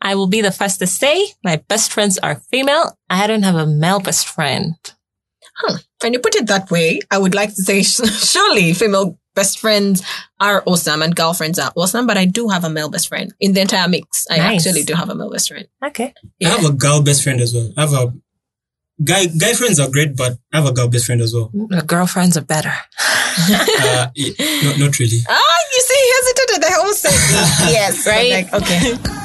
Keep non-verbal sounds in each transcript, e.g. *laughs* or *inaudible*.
I will be the first to say my best friends are female. I don't have a male best friend. Huh. When you put it that way, I would like to say *laughs* surely female best friends are awesome and girlfriends are awesome, but I do have a male best friend in the entire mix. I Nice. actually do have a male best friend. Okay. I have a girl best friend as well. I have a guy guy friends are great, but I have a girl best friend as well. The girlfriends are better. *laughs* Uh, yeah, no, not really. Ah, you see, he hesitated. I almost said yes, Right? Like, okay.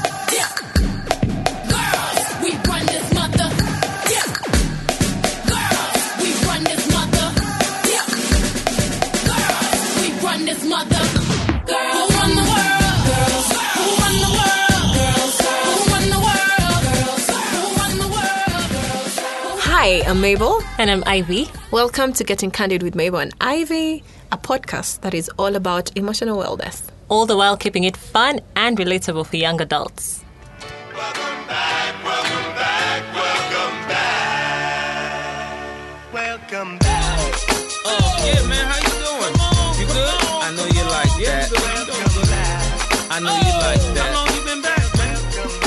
Hi, I'm Mabel. And I'm Ivy. Welcome to Getting Candid with Mabel and Ivy, a podcast that is all about emotional wellness. All the while keeping it fun and relatable for young adults.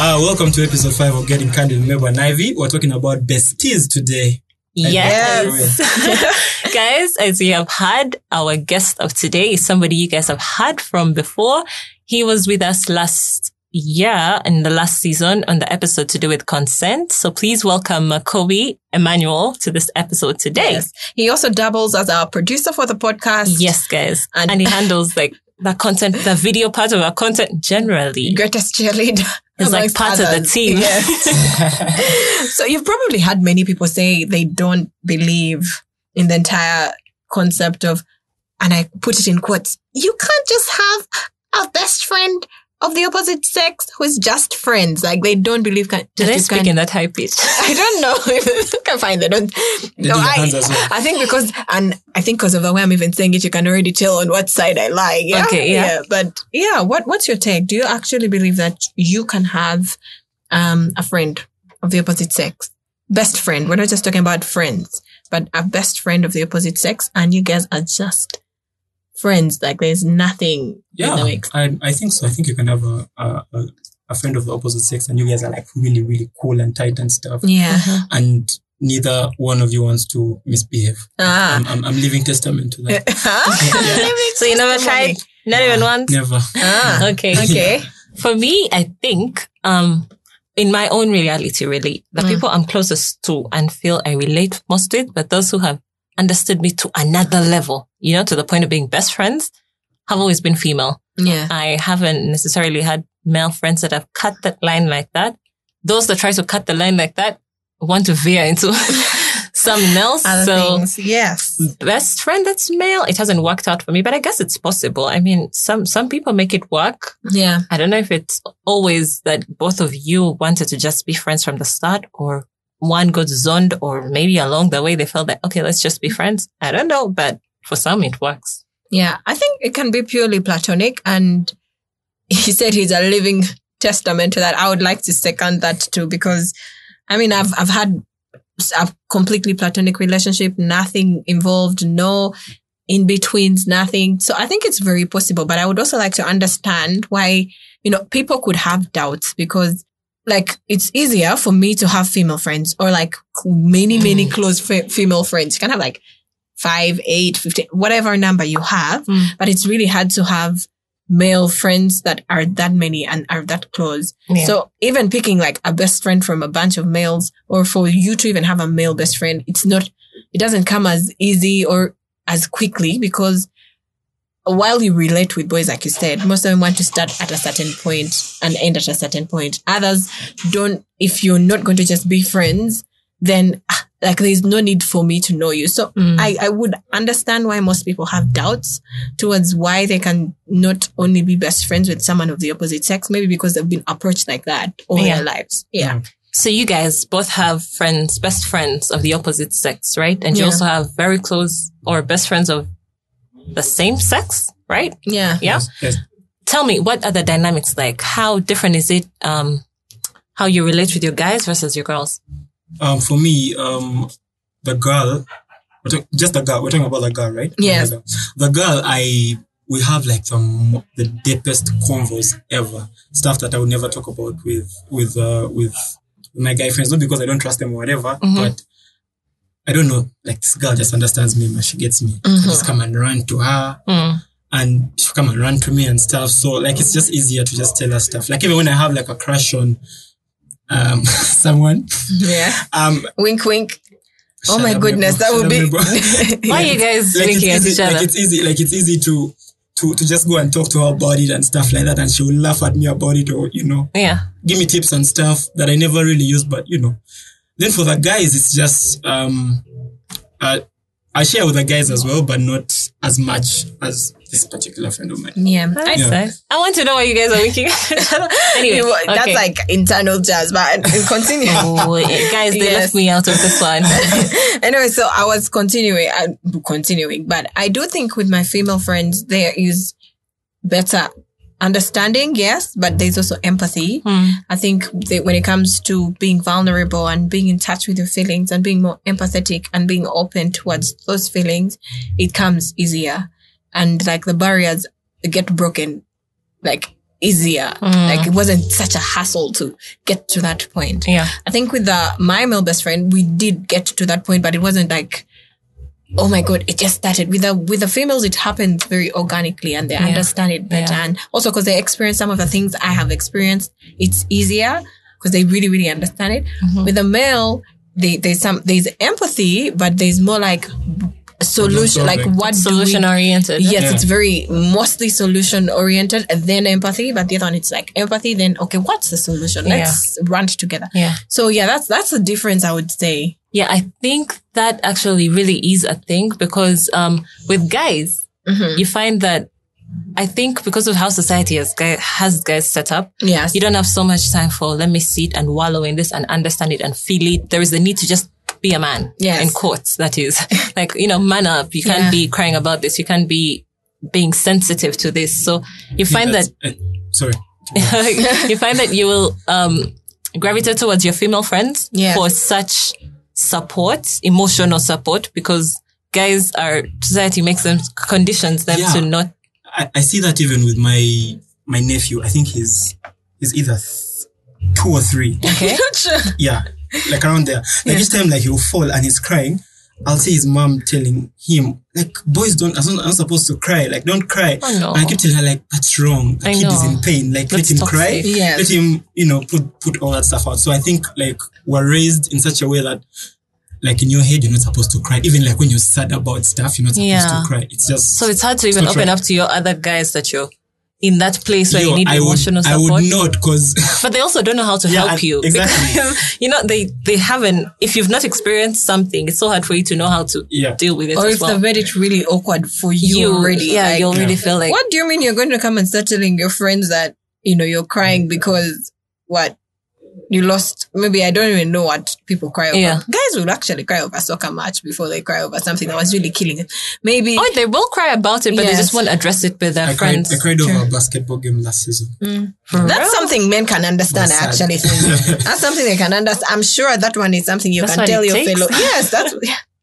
Uh, welcome to episode five of Getting Candid with Mabel and Ivy. We're talking about besties today. Yes. *laughs* *laughs* *laughs* guys, as you have heard, our guest of today is somebody you guys have heard from before. He was with us last year in the last season on the episode to do with consent. So please welcome Kobe Emmanuel to this episode today. Yes. He also doubles as our producer for the podcast. Yes, guys. And- And, he handles like the content, the video part of our content generally. Greatest cheerleader. He's like part of the team. Yes. *laughs* *laughs* so you've probably had many people say they don't believe in the entire concept of, and I put it in quotes, you can't just have a best friend of the opposite sex who is just friends. Like they don't believe can, Did that I speak can- in that high pitch? *laughs* I don't know if I can find it. Don't, They no, do I, well. I think because, and I think because of the way I'm even saying it, you can already tell on what side I lie. Yeah. Okay, yeah. But yeah, what, what's your take? Do you actually believe that you can have, um, a friend of the opposite sex? Best friend. We're not just talking about friends, but a best friend of the opposite sex and you guys are just friends. Like there's nothing in the Yeah. I, I think so. I think you can have a, a, a, a friend of the opposite sex and you guys are like really, really cool and tight and stuff. Yeah. And neither one of you wants to misbehave. Ah. I'm, I'm, I'm living testament to that. *laughs* *laughs* so you never tried? Not even once? Never. Ah. Okay. *laughs* Okay. For me, I think, um, in my own reality, really, the Mm. people I'm closest to and feel I relate most with, but those who have understood me to another level, you know, to the point of being best friends, have always been female. Yeah. I haven't necessarily had male friends that have cut that line like that. Those that try to cut the line like that want to veer into *laughs* something else. Other so things. Yes. best friend that's male, it hasn't worked out for me, but I guess it's possible. I mean, some, some people make it work. Yeah. I don't know if it's always that both of you wanted to just be friends from the start or one got zoned or maybe along the way they felt that, okay, let's just be friends. I don't know, but for some it works. Yeah, I think it can be purely platonic. And he said he's a living testament to that. I would like to second that too, because I mean, I've, I've had a completely platonic relationship, nothing involved, no in betweens, nothing. So I think it's very possible, but I would also like to understand why, you know, people could have doubts because like it's easier for me to have female friends or like many, many close fe- female friends. You can have like five, eight, 15, whatever number you have, Mm. but it's really hard to have male friends that are that many and are that close. Yeah. So even picking like a best friend from a bunch of males or for you to even have a male best friend, it's not, it doesn't come as easy or as quickly because while you relate with boys, like you said, most of them want to start at a certain point and end at a certain point. Others don't, if you're not going to just be friends, then ah, like there's no need for me to know you. So Mm. I, I would understand why most people have doubts towards why they can not only be best friends with someone of the opposite sex, maybe because they've been approached like that all Yeah. their lives. Yeah. So you guys both have friends, best friends of the opposite sex, right? And you also have very close or best friends of the same sex, right? Yeah. Yeah. Yes, yes. Tell me, what are the dynamics like? How different is it? Um, how you relate with your guys versus your girls? Um, for me, um, the girl, we're just the girl, we're talking about the girl, right? Yes. The girl, I we have like the mo- the deepest convos ever. Stuff that I would never talk about with with uh, with my guy friends, not because I don't trust them or whatever, but I don't know. Like this girl just understands me, man. She gets me. I just come and run to her. Mm. And she come and run to me and stuff. So like it's just easier to just tell her stuff. Like even when I have like a crush on um *laughs* someone, Yeah. um Wink, wink. Oh my goodness, that would be. *laughs* Why are you guys like winking at each like it's easy, like it's easy to to to just go and talk to her about it and stuff like that, and she will laugh at me about it, or you know, Yeah. give me tips and stuff that I never really use, but you know. Then for the guys, it's just um, uh, I share with the guys as well, but not as much as this particular friend of mine. yeah. I, Yeah. nice. I want to know why you guys are winking at each. *laughs* Anyway, You- That's like internal jazz, but *laughs* continue. Oh, guys, they Yes. left me out of this one. *laughs* anyway, so I was continuing, uh, continuing, but I do think with my female friends, there is better understanding, yes, but there's also empathy. Hmm. I think that when it comes to being vulnerable and being in touch with your feelings and being more empathetic and being open towards those feelings, it comes easier. And like the barriers get broken, like easier. Like it wasn't such a hassle to get to that point. Yeah. I think with the my male best friend, we did get to that point, but it wasn't like, oh my god, it just started. With the with the females, it happens very organically, and they understand it better. Yeah. And also because they experience some of the things I have experienced, it's easier because they really really understand it. Mm-hmm. With the male, they, there's some there's empathy, but there's more like solution. Like solving. what do we Solution oriented. Yes, Yeah. it's very mostly solution oriented and then empathy. But the other one, it's like empathy. Then okay, what's the solution? Let's run together. Yeah. So yeah, that's that's the difference I would say. Yeah, I think that actually really is a thing because um, with guys, Mm-hmm. you find that I think because of how society has, guy, has guys set up, Yes. you don't have so much time for let me sit and wallow in this and understand it and feel it. There is a need to just be a man. Yes. In quotes, that is. *laughs* like, you know, man up. You can't Yeah. be crying about this. You can't be being sensitive to this. So you find that uh, sorry. *laughs* you find that you will um, gravitate towards your female friends Yeah. for such support, emotional support, because guys are society makes them conditions them Yeah. to not. I, I see that even with my my nephew. I think he's he's either th- two or three. Okay, *laughs* Yeah, like around there. Like each time, like he'll fall and he's crying. I'll see his mom telling him, like, boys don't, I'm not supposed to cry. Like, don't cry. Oh, no. And I keep telling her, like, that's wrong. The I kid is in pain. Like, That's let him cry. toxic. Yes. Let him, you know, put, put all that stuff out. So I think, like, we're raised in such a way that, like, in your head, you're not supposed to cry. Even like when you're sad about stuff, you're not supposed Yeah. to cry. It's just. so it's hard to even open right. up to your other guys that you're in that place where Yo, you need I emotional would, I would not because *laughs* But they also don't know how to Yeah, help and- you. *laughs* exactly. Because, you know, they, they haven't, if you've not experienced something, it's so hard for you to know how to Yeah. deal with it or as if well. they've made it really awkward for you, you already. yeah, like, you'll really feel like, what do you mean you're going to come and start telling your friends that you know you're crying mm. because what you lost? Maybe I don't even know what people cry over. Yeah. Guys will actually cry over a soccer match before they cry over something that was really killing it. Maybe oh, they will cry about it, but they just won't address it with their I cried. I cried over a basketball game last season. Mm. For That's real? something men can understand. I actually think *laughs* that's something they can understand. I'm sure that one is something you That's can tell your takes. fellow. Yes, that's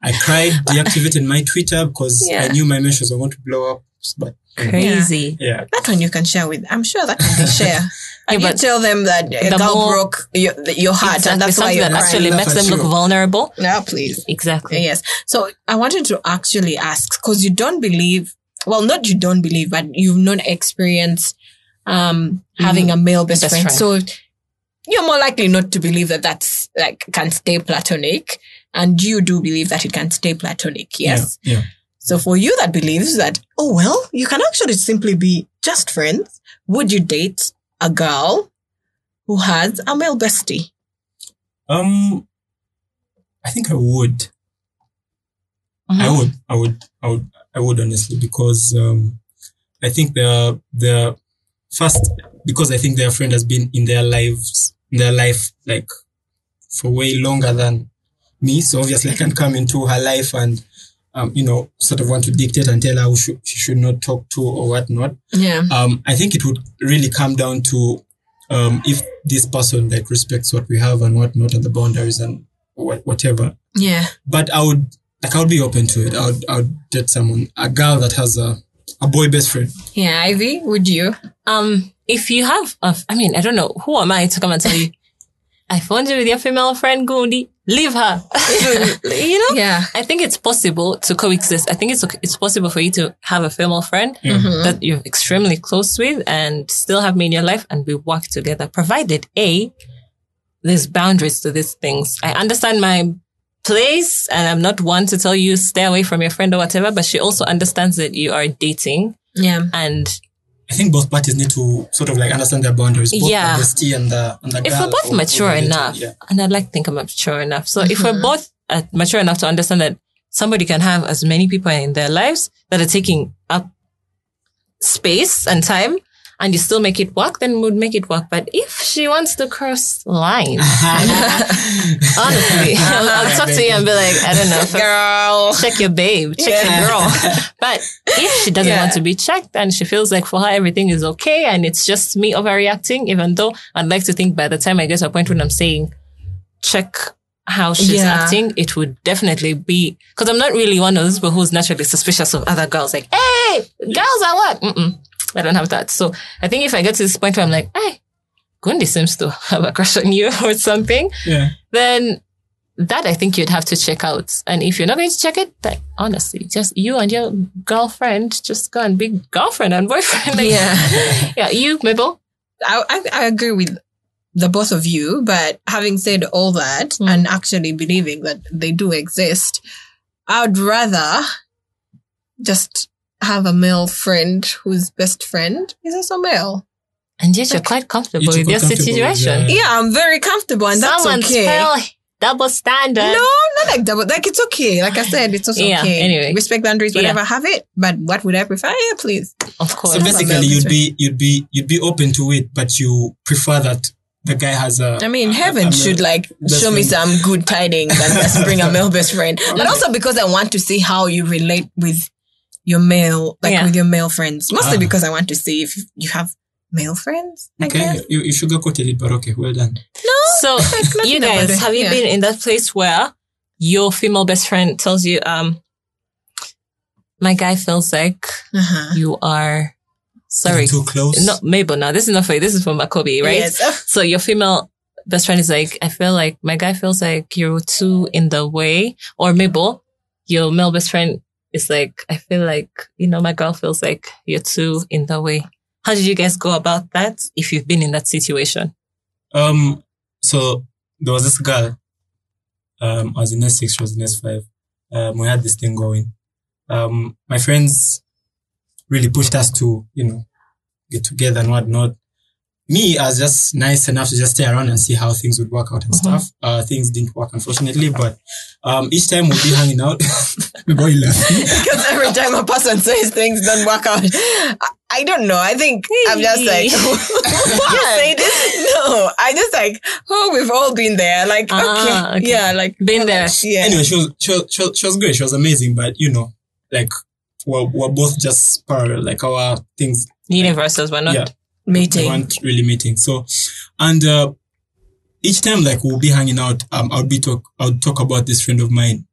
I cried, deactivated my Twitter because Yeah. I knew my mentions were going to blow up. But crazy. yeah, that one you can share with. I'm sure that can be share. *laughs* And Yeah, you tell them that a the girl broke your, your heart, Exactly. and that's why you're that crying. actually makes For them look vulnerable. No, please. Exactly. Yes. So I wanted to actually ask because you don't believe, well, not you don't believe, but you've not experienced um, having a male best, Best friend. friend. So you're more likely not to believe that that's like can stay platonic, and you do believe that it can stay platonic. Yes. yeah, yeah. So for you that believes that, oh well, you can actually simply be just friends. Would you date a girl who has a male bestie? Um, I think I would. I Mhm. would. I would. I would. I would honestly because um, I think their their first because I think their friend has been in their lives in their life like for way longer than me. So obviously I can come into her life and um, you know sort of want to dictate and tell her who should, she should not talk to or whatnot. Yeah. um, I think it would really come down to um, if this person like respects what we have and whatnot and the boundaries and what, whatever. Yeah. But I would like I would be open to it. I would I would date someone a girl that has a a boy best friend. Yeah, Ivy, would you? Um, if you have, a, I mean, I don't know, who am I to come and tell you, *laughs* I found you with your female friend, Gundi, leave her. *laughs* you know? Yeah. I think it's possible to coexist. I think it's it's possible for you to have a female friend mm-hmm. that you're extremely close with and still have me in your life and we work together, provided A, there's boundaries to these things. I understand my place and I'm not one to tell you stay away from your friend or whatever, but she also understands that you are dating Yeah. and I think both parties need to sort of like understand their boundaries. Both Yeah. the bestie and the and the if we're both or- mature or enough, Yeah. and I'd like to think I'm mature enough. So if we're both uh, mature enough to understand that somebody can have as many people in their lives that are taking up space and time, and you still make it work, then we'd make it work. But if she wants to cross lines, *laughs* honestly, I'll, *laughs* I'll talk to you and be like, I don't know, Girl. check your babe, check your girl. *laughs* But if she doesn't Yeah. want to be checked and she feels like for her everything is okay and it's just me overreacting, even though I'd like to think by the time I get to a point when I'm saying check how she's Yeah. acting, it would definitely be because I'm not really one of those people who's naturally suspicious of other girls. Like, hey, girls are what? Mm-mm, I don't have that. So I think if I get to this point where I'm like, hey, Gundi seems to have a crush on you *laughs* or something, Yeah. then that I think you'd have to check out. And if you're not going to check it, then honestly, just you and your girlfriend just go and be girlfriend and boyfriend. *laughs* Like, Yeah. *laughs* yeah. You, Mabel. I, I, I agree with the both of you, but having said all that Mm. and actually believing that they do exist, I'd rather just have a male friend whose best friend is also male. And yet you're quite comfortable You're with your comfortable situation. that. Yeah, I'm very comfortable and that's Someone's okay. fell double standard. No, not like double. Like it's okay. Like I said, it's also Yeah, okay. anyway. respect boundaries, Yeah. whatever. Have it, but what would I prefer? Yeah, please. Of course. So basically, you'd be you'd be you'd be open to it, but you prefer that the guy has a. I mean, a- heaven a male should like best show me some good tidings and just bring a male best friend. *laughs* But also because I want to see how you relate with your male, like Yeah. with your male friends. Mostly Ah. because I want to see if you have male friends. I Okay, guess. you, you sugarcoated it, but okay, well done. No, so *laughs* nothing you guys, have you Yeah. been in that place where your female best friend tells you, um, my guy feels like Uh-huh. you are sorry. Too close. No, Mabel, now this is not for you. This is for Makobi, right? Yes. *laughs* So your female best friend is like, I feel like my guy feels like you're too in the way. Or Mabel, your male best friend is like, I feel like, you know, my girl feels like you're too in the way. How did you guys go about that if you've been in that situation? Um, so there was this girl. Um, I was in S6, she was in S5. Um, we had this thing going. Um, my friends really pushed us to, you know, get together and whatnot. Me, I was just nice enough to just stay around and see how things would work out and stuff. Uh, things didn't work, unfortunately, but, um, each time we'd be hanging out. *laughs* My boy laughing. Because every time a person says things don't work out, I, I don't know. I think I'm just like, You say this? No, I just like, oh, we've all been there. Like, Ah, okay, okay. yeah, like Been there. Yeah. anyway, she was, she was, she was, she was great. She was amazing, but you know, like, we're, we're both just parallel. Like our things Universes were not. yeah, meeting. We weren't really meeting. So, and, uh, each time like we'll be hanging out, um, I'll be talk, I'll talk about this friend of mine,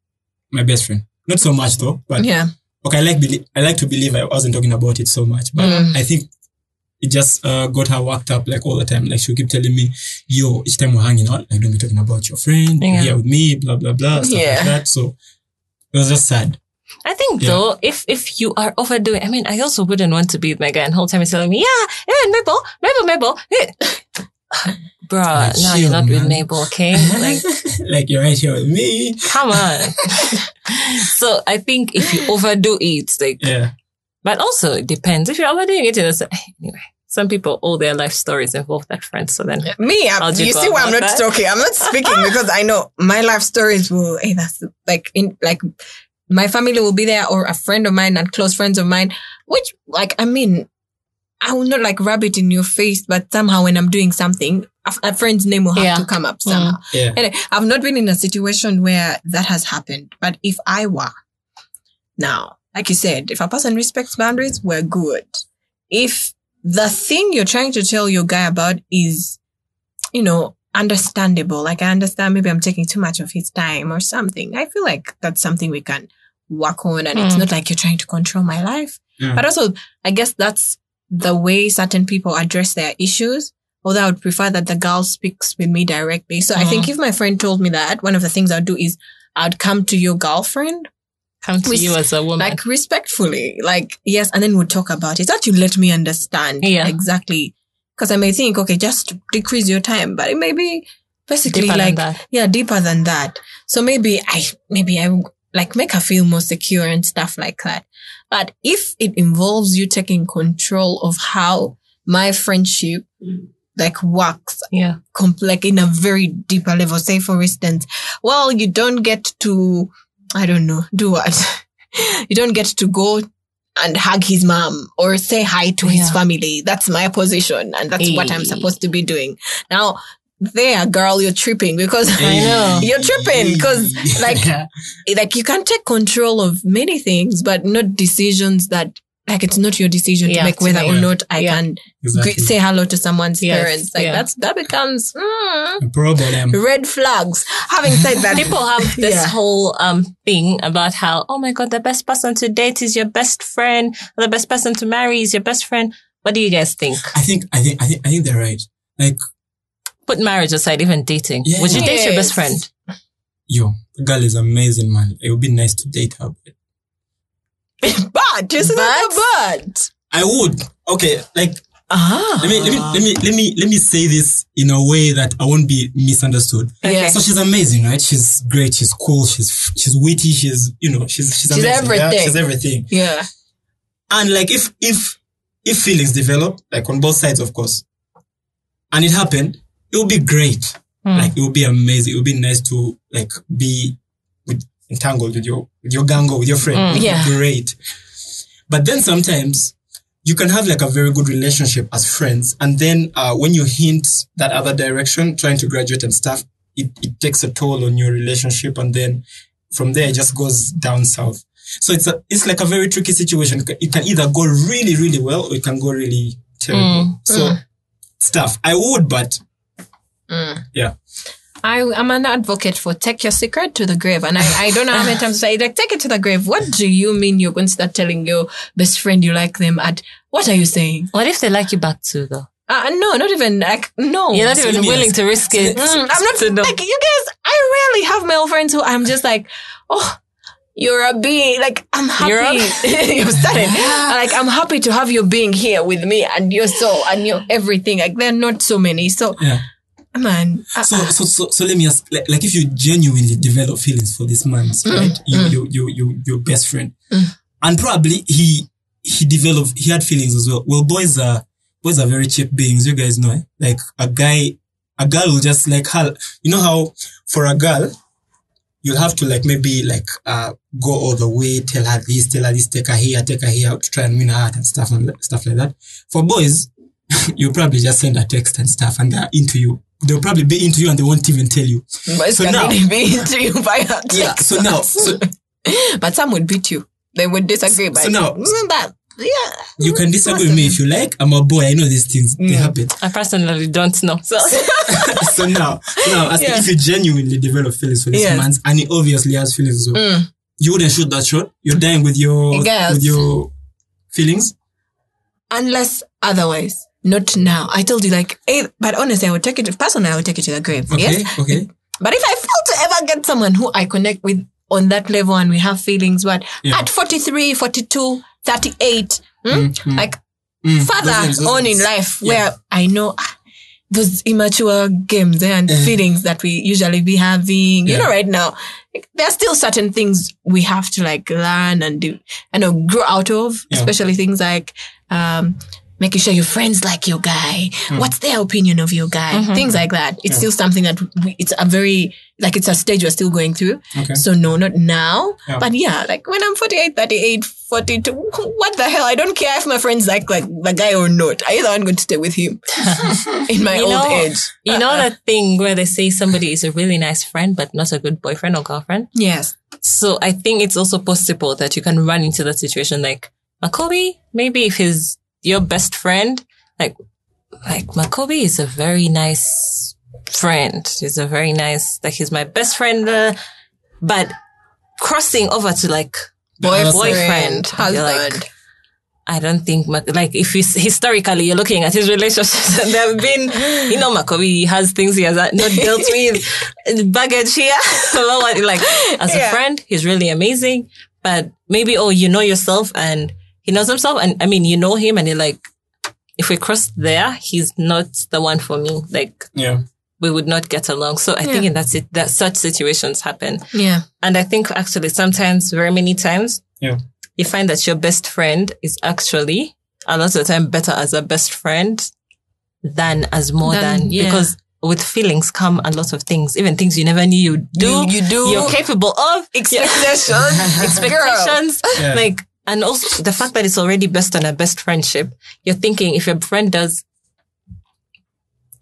my best friend. Not so much though, but Yeah. okay, I like, belie- I like to believe I wasn't talking about it so much, but Mm. I think it just, uh, got her worked up like all the time. Like she'll keep telling me, yo, each time we're hanging out, like don't be talking about your friend, Yeah. here with me, blah, blah, blah, stuff Yeah. like that. So it was just sad. I think Yeah. though, if if you are overdoing, I mean, I also wouldn't want to be with my guy and whole time he's telling me, yeah, yeah, Mabel, Mabel, Mabel. eh." *laughs* Bruh, Like, now chill, you're not with man. Mabel, okay? *laughs* Like, like you're right here with me. come on. *laughs* so I think if you overdo it, like, Yeah. but also it depends. If you're overdoing it, it's anyway. Some people, all their life stories involve that friend. So then, Me, I, How'd you you see why I'm not that? talking. I'm not speaking because I know my life stories will, hey, that's like in, like my family will be there or a friend of mine and close friends of mine, which like, I mean, I will not like rub it in your face, but somehow when I'm doing something, a, a friend's name will have Yeah. to come up somehow. Mm. Yeah. And I've not been in a situation where that has happened, but if I were now, like you said, if a person respects boundaries, we're good. If the thing you're trying to tell your guy about is, you know, understandable, like I understand maybe I'm taking too much of his time or something, I feel like that's something we can work on. And it's Hmm. not like you're trying to control my life. Yeah. But also, I guess that's the way certain people address their issues. Although I would prefer that the girl speaks with me directly. So I think if my friend told me that, one of the things I'd do is I'd come to your girlfriend Come to With- you as a woman. like respectfully, like yes, and then we'll talk about it. That you let me understand Yeah. exactly, because I may think, okay, just decrease your time, but it may be basically Deeper like yeah, deeper than that. So maybe I maybe I like make her feel more secure and stuff like that. But if it involves you taking control of how my friendship like works yeah. com- like in a very deeper level. Say, for instance, well, you don't get to, I don't know, do what? *laughs* you don't get to go and hug his mom or say hi to his family. That's my position. And that's what I'm supposed to be doing. Now, there, girl, you're tripping because *laughs* I know. *laughs* you're tripping because *laughs* like, like you can take control of many things, but not decisions that like it's not your decision Yeah, to make whether make. or not I Yeah. can Exactly. say hello to someone's Yes, parents. Like yeah. that's that becomes mm, A problem. red flags. Having said that, People have this Yeah. whole um thing about how, oh my god, the best person to date is your best friend, or the best person to marry is your best friend. What do you guys think? I think, I think, I think, I think they're right. Like, Put marriage aside, even dating. Yeah. Would you date your best friend? yo, the girl is amazing, man. It would be nice to date her. but but just But- but I would. Okay, like ah, let me let me let me let me let me say this in a way that I won't be misunderstood. Yeah. So she's amazing, right? She's great. She's cool. She's she's witty. She's you know she's she's, She's amazing, yeah? everything. She's everything. yeah, And like if if if feelings develop, like on both sides, of course, and it happened, it would be great. Hmm. Like it would be amazing. It would be nice to like be with entangled with your with your gang or with your friend. Mm. It Yeah. great. But then sometimes you can have like a very good relationship as friends, and then uh, when you hint that other direction, trying to graduate and stuff, it, it takes a toll on your relationship, and then from there it just goes down south. So it's a it's like a very tricky situation. It can- It can either go really really well or it can go really terrible. Mm. So stuff I would, but yeah. I am an advocate for take your secret to the grave, and I, I don't know how many *laughs* times I say like take it to the grave. What do you mean you're going to start telling your best friend you like them? At what are you saying? What if they like you back too, though? Uh, no, not even like no. You're not even let willing to risk it. Mm, I'm not to know. like you guys. I rarely have male friends who I'm just like, oh, you're a being. Like I'm happy. You're a- You've started. like I'm happy to have you being here with me and your soul and your everything. Like there are not so many. So Yeah. Man, So, so, so, so let me ask, like, like if you genuinely develop feelings for this man, right? You, you, you, you, your best friend. And probably he, he developed, he had feelings as well. Well, boys are, boys are very cheap beings. You guys know, eh? Like a guy, a girl will just like her, you know how for a girl, you'll have to like maybe like, uh, go all the way, tell her this, tell her this, take her here, take her here to try and win her heart and stuff and stuff like that. For boys, *laughs* you probably just send a text and stuff and they're into you. They'll probably be into you and they won't even tell you. boys so now- *laughs* be into you by *laughs* text. Yeah. So now, so but some would beat you. They would disagree. But So now- mm, that yeah, you can mm, disagree with me if you like. I'm a boy. I know these things. They mm. happen. I personally don't know. So so now, now, as Yeah. if you genuinely develop feelings for this Yes. man, and he obviously has feelings as well, mm. you wouldn't shoot that shot. You're dying with your with your feelings. unless otherwise. Not now. I told you like, eh, but honestly, I would take it. Personally, I would take it to the grave. Okay, Yes. okay. But if I fail to ever get someone who I connect with on that level and we have feelings, but Yeah. at 43, 42, 38, hmm, like Mm, further on in life Yeah. where I know ah, those immature games eh, and feelings that we usually be having, you know, right now, like, there are still certain things we have to like learn and do, you know, grow out of, Yeah. especially things like, um, making sure your friends like your guy. Hmm. What's their opinion of your guy? Things like that. It's still something that we, it's a very, like it's a stage we're still going through. Okay. So no, not now. Yeah. But yeah, like when I'm 48, 38, 42, what the hell? I don't care if my friends like like the guy or not. I either I'm going to stay with him *laughs* in my You old know- age. you know that thing where they say somebody is a really nice friend but not a good boyfriend or girlfriend. Yes. So I think it's also possible that you can run into that situation like Makobi, maybe if he's your best friend, like, like Makobi is a very nice friend. He's a very nice, like he's my best friend, uh, but crossing over to like Boyfriend, boyfriend, you're husband. like, I don't think, Mac- like, if it's historically you're looking at his relationships, *laughs* and there have been, you know, Makobi has things he has not dealt *laughs* with, baggage here. *laughs* like, as a friend, he's really amazing. But maybe, oh, you know yourself and he knows himself. And I mean, you know him and you're like, if we cross there, he's not the one for me. Like, Yeah. we would not get along. So I think Yeah. in that, sit- that such situations happen. Yeah. And I think actually sometimes, very many times, Yeah. you find that your best friend is actually a lot of the time better as a best friend than as more Than- than, yeah. because with feelings come a lot of things, even things you never knew you do. You- you do. You're capable of. *laughs* Expectations. *laughs* Expectations. Yeah. Like, and also the fact that it's already based on a best friendship, you're thinking if your friend does,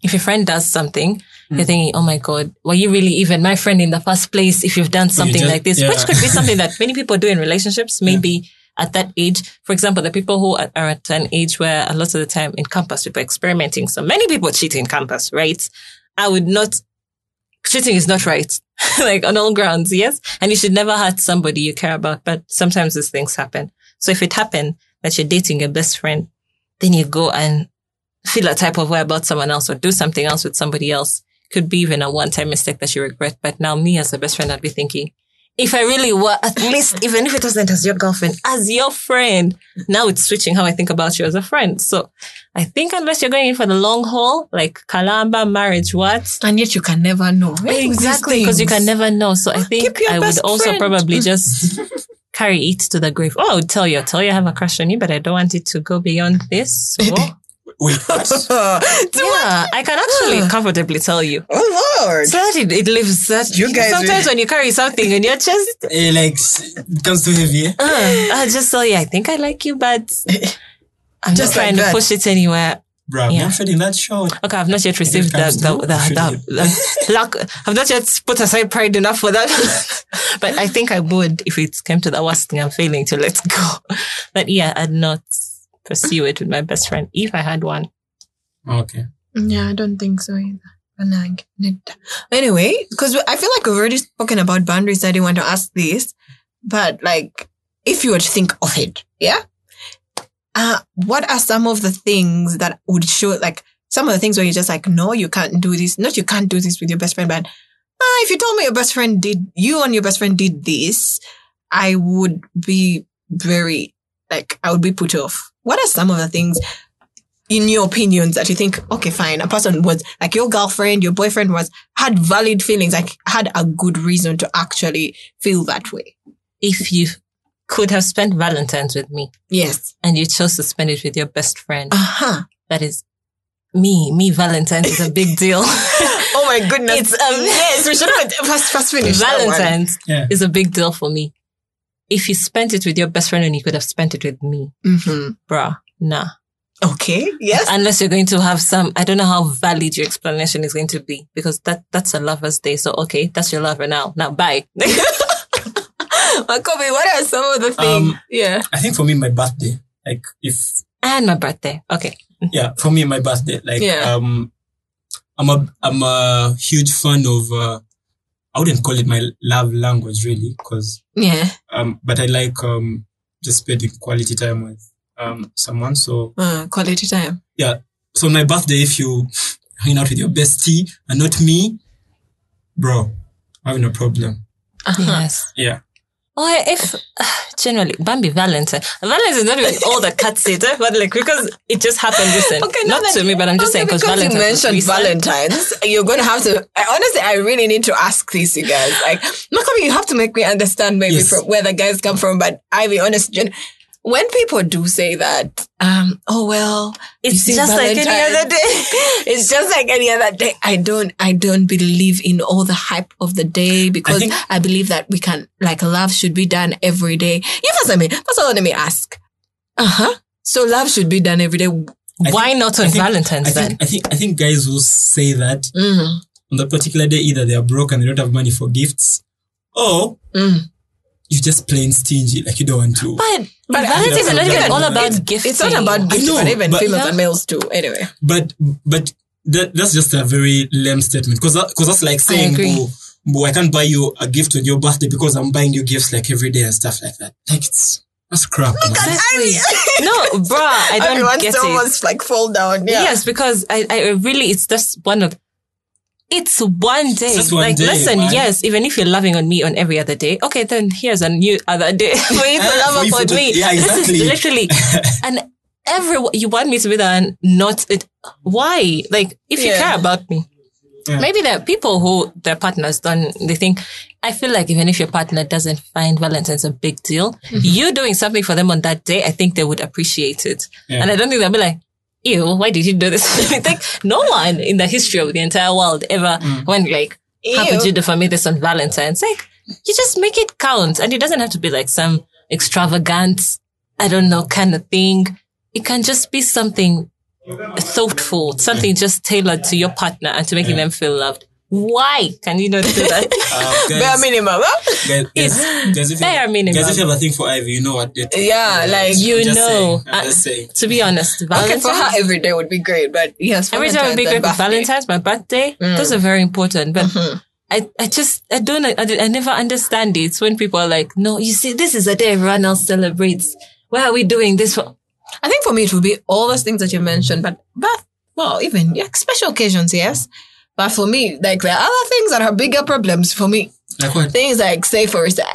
if your friend does something, Hmm. you're thinking, oh my God, were you really even my friend in the first place if you've done something just- like this? yeah. Which could be *laughs* something that many people do in relationships, maybe at that age. For example, the people who are are at an age where a lot of the time in campus people are experimenting. So many people cheat in campus, right? I would not, cheating is not right. *laughs* like on all grounds, yes? And you should never hurt somebody you care about, but sometimes these things happen. So if it happened that you're dating your best friend, then you go and feel a type of way about someone else or do something else with somebody else. Could be even a one-time mistake that you regret. But now me as a best friend, I'd be thinking, if I really were, at least, even if it wasn't as your girlfriend, as your friend, now it's switching how I think about you as a friend. So I think unless you're going in for the long haul, like Kalamba, marriage, what? And yet you can never know. Exactly, because you can never know. So I think I would also friend. probably *laughs* just carry it to the grave. Oh, I would tell you, I'll tell you I have a crush on you, but I don't want it to go beyond this. So, Wait, what? yeah, I can actually *gasps* comfortably tell you. Oh Lord. So that it, it lives that You guys sometimes when you carry something in your chest, *laughs* Eh, like, s- it comes too heavy. eh? uh, I'll just tell you, I think I like you, but *laughs* I'm Just just trying like to push it anywhere. Bro, I'm Yeah. not feeling that short. Okay, I've not yet received the, comes the, to- the, should the, the, luck. I've not yet put aside pride enough for that. *laughs* but I think I would if it came to the worst thing I'm failing to let go. *laughs* But yeah, I'd not pursue it with my best friend if I had one. Okay. Yeah, I don't think so either. But now I get it. Anyway, because I feel like we've already spoken about boundaries. I didn't want to ask this, but like, if you were to think of it, yeah, uh, what are some of the things that would show, like, some of the things where you're just like, no, you can't do this. Not you can't do this with your best friend, but ah, if you told me your best friend did, you and your best friend did this, I would be very, like, I would be put off. What are some of the things in your opinions that you think, okay, fine, a person was like your girlfriend, your boyfriend was, had valid feelings, like had a good reason to actually feel that way? If you could have spent Valentine's with me Yes. and you chose to spend it with your best friend, Uh huh. that is me. Me, Valentine's is a big deal. *laughs* Oh my goodness. It's, um, *laughs* yes, we should have first, first finish. that one. Valentine's Yeah. is a big deal for me. If you spent it with your best friend and you could have spent it with me, Mhm. bruh, nah. Okay. Yes. Unless you're going to have some, I don't know how valid your explanation is going to be because that, that's a lover's day. So, okay, that's your lover now. Now, bye. *laughs* Makobi, what are some of the things? Um, yeah. I think for me, my birthday, like, if, and my birthday. Okay. yeah, for me, my birthday, like, Yeah. um, I'm a, I'm a huge fan of, uh, I wouldn't call it my love language really, cause, Yeah. um, but I like, um, just spending quality time with, um, someone. So, Uh, quality time. yeah. So my birthday, if you hang out with your bestie and not me, bro, I'm having a problem. Uh-huh. Yes. Yeah. Or if, *sighs* generally, Bambi Valentine. Valentine is not even all the cuts it, but like, because it just happened recently. Okay, not that- to me, but I'm just okay, saying because because Valentine's. you mentioned recent. Valentine's, you're going to have to. I, honestly, I really need to ask this, you guys. Like, Makobi, you have to make me understand maybe Yes. from where the guys come from. But I be honest, Jen, when people do say that, um, oh well, It's just like any other day. *laughs* it's just like any other day. I don't, I don't believe in all the hype of the day because I, think- believe that we can, like, love should be done every day. You know what I mean? That's all let me ask. Uh huh. So love should be done every day. I Why think- not on I think- Valentine's I then? I think, I think guys will say that Mm. on that particular day, either they are broke and they don't have money for gifts, or Mm. You're just plain stingy, like you don't want to. But, but Valentine's is that's not what even all about It's- gifting. It's not about gifting, know, but even but- females Yeah. and males too. Anyway. But but that that's just a very lame statement because because that's like saying, agree. "Boo, boo, I can't buy you a gift on your birthday because I'm buying you gifts like every day and stuff like that." Like it's That's crap. Look man. *laughs* no, bruh, I don't Everyone's get to it. almost like fall down. Yeah. Yes, because I, I really, it's just one of, it's one day. just one like, day, listen, man. yes, even if you're loving on me on every other day, okay, then here's a new other day *laughs* for you to love for you upon me. yeah, *laughs* This exactly. is literally, *laughs* and every, you want me to be there and not, it, why? Like, if you care about me, Yeah. maybe there are people who their partners don't, they think, I feel like even if your partner doesn't find Valentine's a big deal, Mm-hmm. you doing something for them on that day, I think they would appreciate it. Yeah. And I don't think they'll be like, ew, why did you do this? *laughs* I think no one in the history of the entire world ever Mm. went like, how could you do for me this on Valentine's? Like, you just make it count. And it doesn't have to be like some extravagant, I don't know, kind of thing. It can just be something thoughtful, something just tailored to your partner and to making them feel loved. Why can you not do that? *laughs* *laughs* Bare guys, minimum. huh? guys, *laughs* guys, guys, if bare minimum. guys, if you have a thing for Ivy, you know what it Yeah, like You I'm just know. saying, I'm Uh, just to be honest, Okay, Valentine's. for her, every day would be great, but yes, Every time would be great, Valentine's but. Valentine's, my birthday, Mm. those are very important. But Mm-hmm. I, I just, I don't, I, I never understand it when people are like, no, you see, this is a day everyone else celebrates. Why are we doing this for? I think for me, it would be all those things that you mentioned, but, but, well, even yeah, special occasions, yes. But for me, like there are other things that are bigger problems for me. Like what? Things like, say, for instance,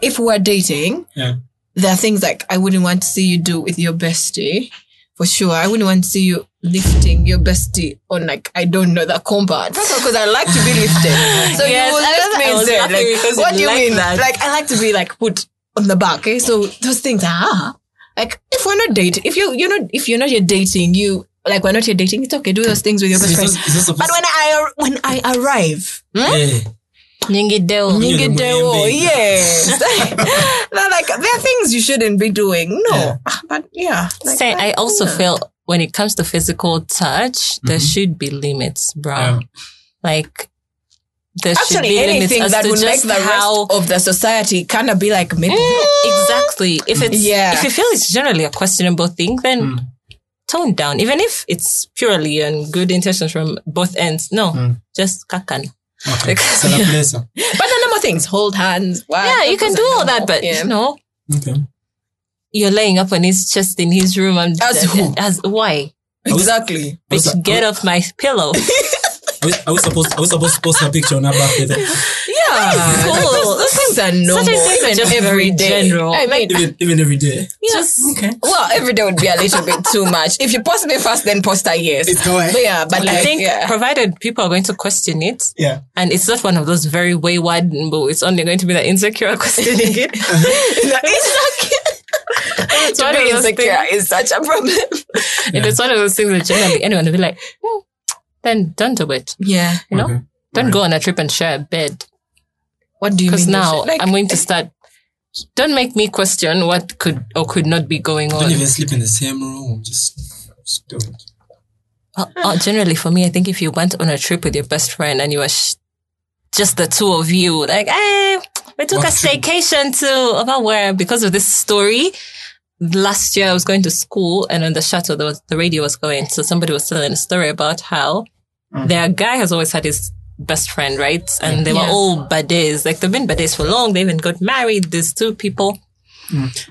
if we're dating, Yeah. there are things like I wouldn't want to see you do with your bestie. For sure. I wouldn't want to see you lifting your bestie on like, I don't know, the compound. First of all, because I like to be lifted. *laughs* So Yes, you will lift me instead. Like, what do you like mean? that. Like, I like to be like put on the back. Okay. So those things are, like, if we're not dating, if you, you're not, if you're not yet dating, you, like, we're not yet dating, it's okay. Do those things with your best it's friend. not- it's not But when I, when I arrive, Yeah. Nyingideo. Nyingi- Nigideo, Nyingi- yes. *laughs* *laughs* They're like, there are things you shouldn't be doing. No. Yeah. Ah, But yeah. Like, Say, I like, also yeah. feel when it comes to physical touch, there should be limits, bro. Yeah. Like, there should Actually, be limits anything as that would make the how rest of the society kind of be like, maybe. exactly. If it's Yeah. if you feel it's generally a questionable thing, then Mm. Tone down. Even if it's purely on good intentions from both ends, no, Mm. just kakan. Okay. *laughs* Because- So. But the number of things, hold hands. Wow, Yeah, you can do all that, but yeah. you know, Okay. you're laying up on his chest in his room. And As who? As why? exactly. I Bitch, get off my pillow. *laughs* I was, I was supposed I was supposed to post a picture on her birthday. then. Yeah, Cool. like, those, those things are normal. Certain things are just every very general. I mean, Even even every day. Just Okay. well, every day would be a little bit too much. If you post me first, then post a yes. It's going. But yeah, but I like, think yeah. provided people are going to question it, Yeah. and it's not one of those very wayward, but it's only going to be the insecure *laughs* questioning it. *laughs* It's one to of be insecure things- is such a problem. If it's one of those things that generally anyone will be like, "Hmm, then don't do it. Yeah. You know, Okay. don't go on a trip and share a bed What do you because now Like, I'm going to start. Don't make me question what could or could not be going on. Don't even sleep in the same room. Just, just do it. Uh, uh, generally, for me, I think if you went on a trip with your best friend and you were sh- just the two of you, like, hey, we took What a trip? staycation to about where because of this story. Last year, I was going to school, and on the shuttle, there was the radio was going. So somebody was telling a story about how their guy has always had his best friend, right? And they were Yeah. all buddies. Like they've been buddies for long. They even got married. These two people.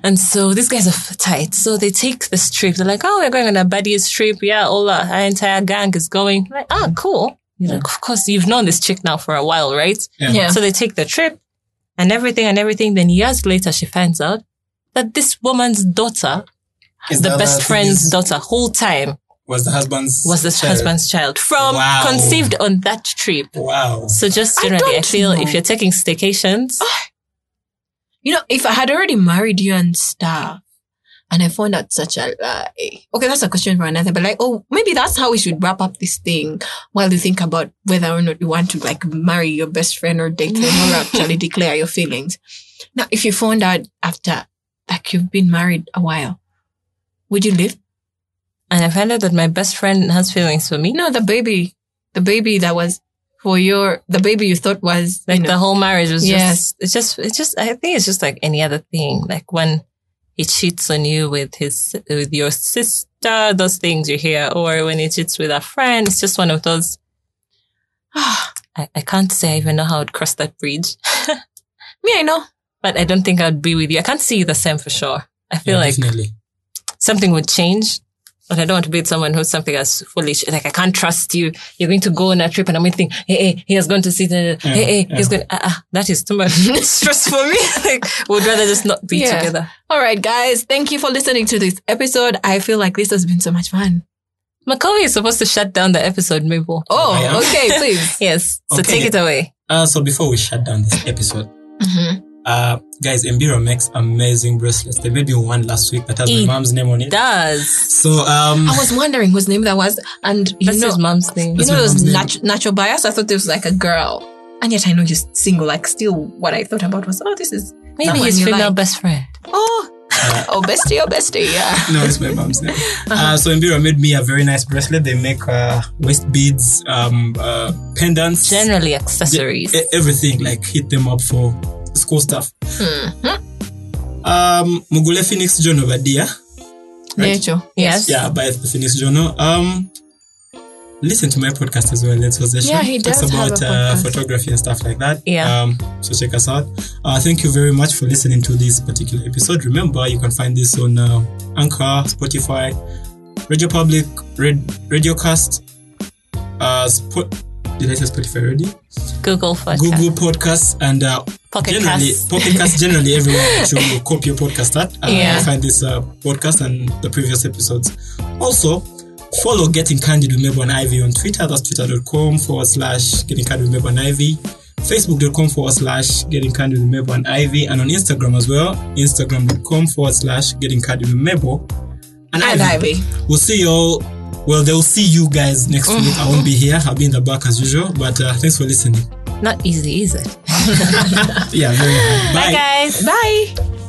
And so these guys are tight. So they take this trip. They're like, oh, we're going on a buddies trip. Yeah, all our, our entire gang is going. Like, ah, cool. You're like, of course, you've known this chick now for a while, right? Yeah. Yeah. So they take the trip and everything and everything. Then years later, she finds out that this woman's daughter, Is the best friend's is- daughter, whole time was the husband's was the child. husband's child from Wow. conceived on that trip. Wow. So just I generally, I, don't feel know. if you're taking staycations, ah. You know, if I had already married you and stuff, and I found out such a lie. Okay, that's a question for another, but like, oh, maybe that's how we should wrap up this thing while you think about whether or not you want to like marry your best friend or date them or *laughs* actually declare your feelings. Now, if you found out after like you've been married a while, would you live? And I found out that my best friend has feelings for me. No, the baby, the baby that was for your, the baby you thought was, Like you know, the whole marriage was Yes. just, it's just, it's just, I think it's just like any other thing. Like when he cheats on you with his, with your sister, those things you hear, or when he cheats with a friend, it's just one of those. *sighs* I, I can't say I even know how I'd cross that bridge, *laughs* me, I know. but I don't think I'd be with you. I can't see you the same for sure. I feel Yeah, like definitely. something would change. But I don't want to be with someone who's something as foolish. Like I can't trust you. You're going to go on a trip and I'm going to think, hey, hey, he has gone to see the, hey, hey, he's going, uh, uh, that is too much *laughs* stress for me. *laughs* like, would rather just not be Yeah. together. All right, guys. Thank you for listening to this episode. I feel like this has been so much fun. Makobi is supposed to shut down the episode, Mabel. Oh, okay, please. *laughs* Yes. So Okay. take it away. Uh, so before we shut down this episode, Mhm. Uh, guys, Embira makes amazing bracelets. They made me one last week that has It my mom's name on it. Does. So, um, I was wondering whose name that was, and you That's know, his mom's name. you know, my it was mom's nat- natural bias. I thought it was like a girl, and yet I know you're single. Like, still, what I thought about was, oh, this is Maybe that his female like. best friend. Oh, *laughs* oh, bestie, oh, bestie, yeah. no, it's my mom's name. Uh, so Embira made me a very nice bracelet. They make uh, waist beads, um, uh, pendants, Generally accessories. everything. Like hit them up for school stuff. Mm-hmm. Um, Mugule Phoenix Journal over there. Right? Nature. yes. Yeah, by the Phoenix Journal. Um, listen to my podcast as well. Let's possession. Yeah, he does have about a uh, photography and stuff like that. Yeah. Um, so check us out. Uh, thank you very much for listening to this particular episode. Remember, you can find this on uh, Anchor, Spotify, Radio Public, Red, Radiocast, uh, Spot. Did I say Spotify already? Google podcast. Google Podcasts and uh, Pocket generally. Pocket Casts generally everywhere *laughs* that you copy your podcast at. Uh, Yeah. find this uh, podcast and the previous episodes. Also, follow Getting Candid with Mabel and Ivy on Twitter. That's twitter.com forward slash Getting Candid with Mabel and Ivy. Facebook.com forward slash Getting Candid with Mabel and Ivy. And on Instagram as well. Instagram.com forward slash Getting Candid with Mabel and, And Ivy. We'll see you all. Well, they'll see you guys next Mm-hmm. week. I won't be here. I'll be in the back as usual. But uh, thanks for listening. Not easy, is *laughs* it? Yeah, very hard. Bye, guys. Bye.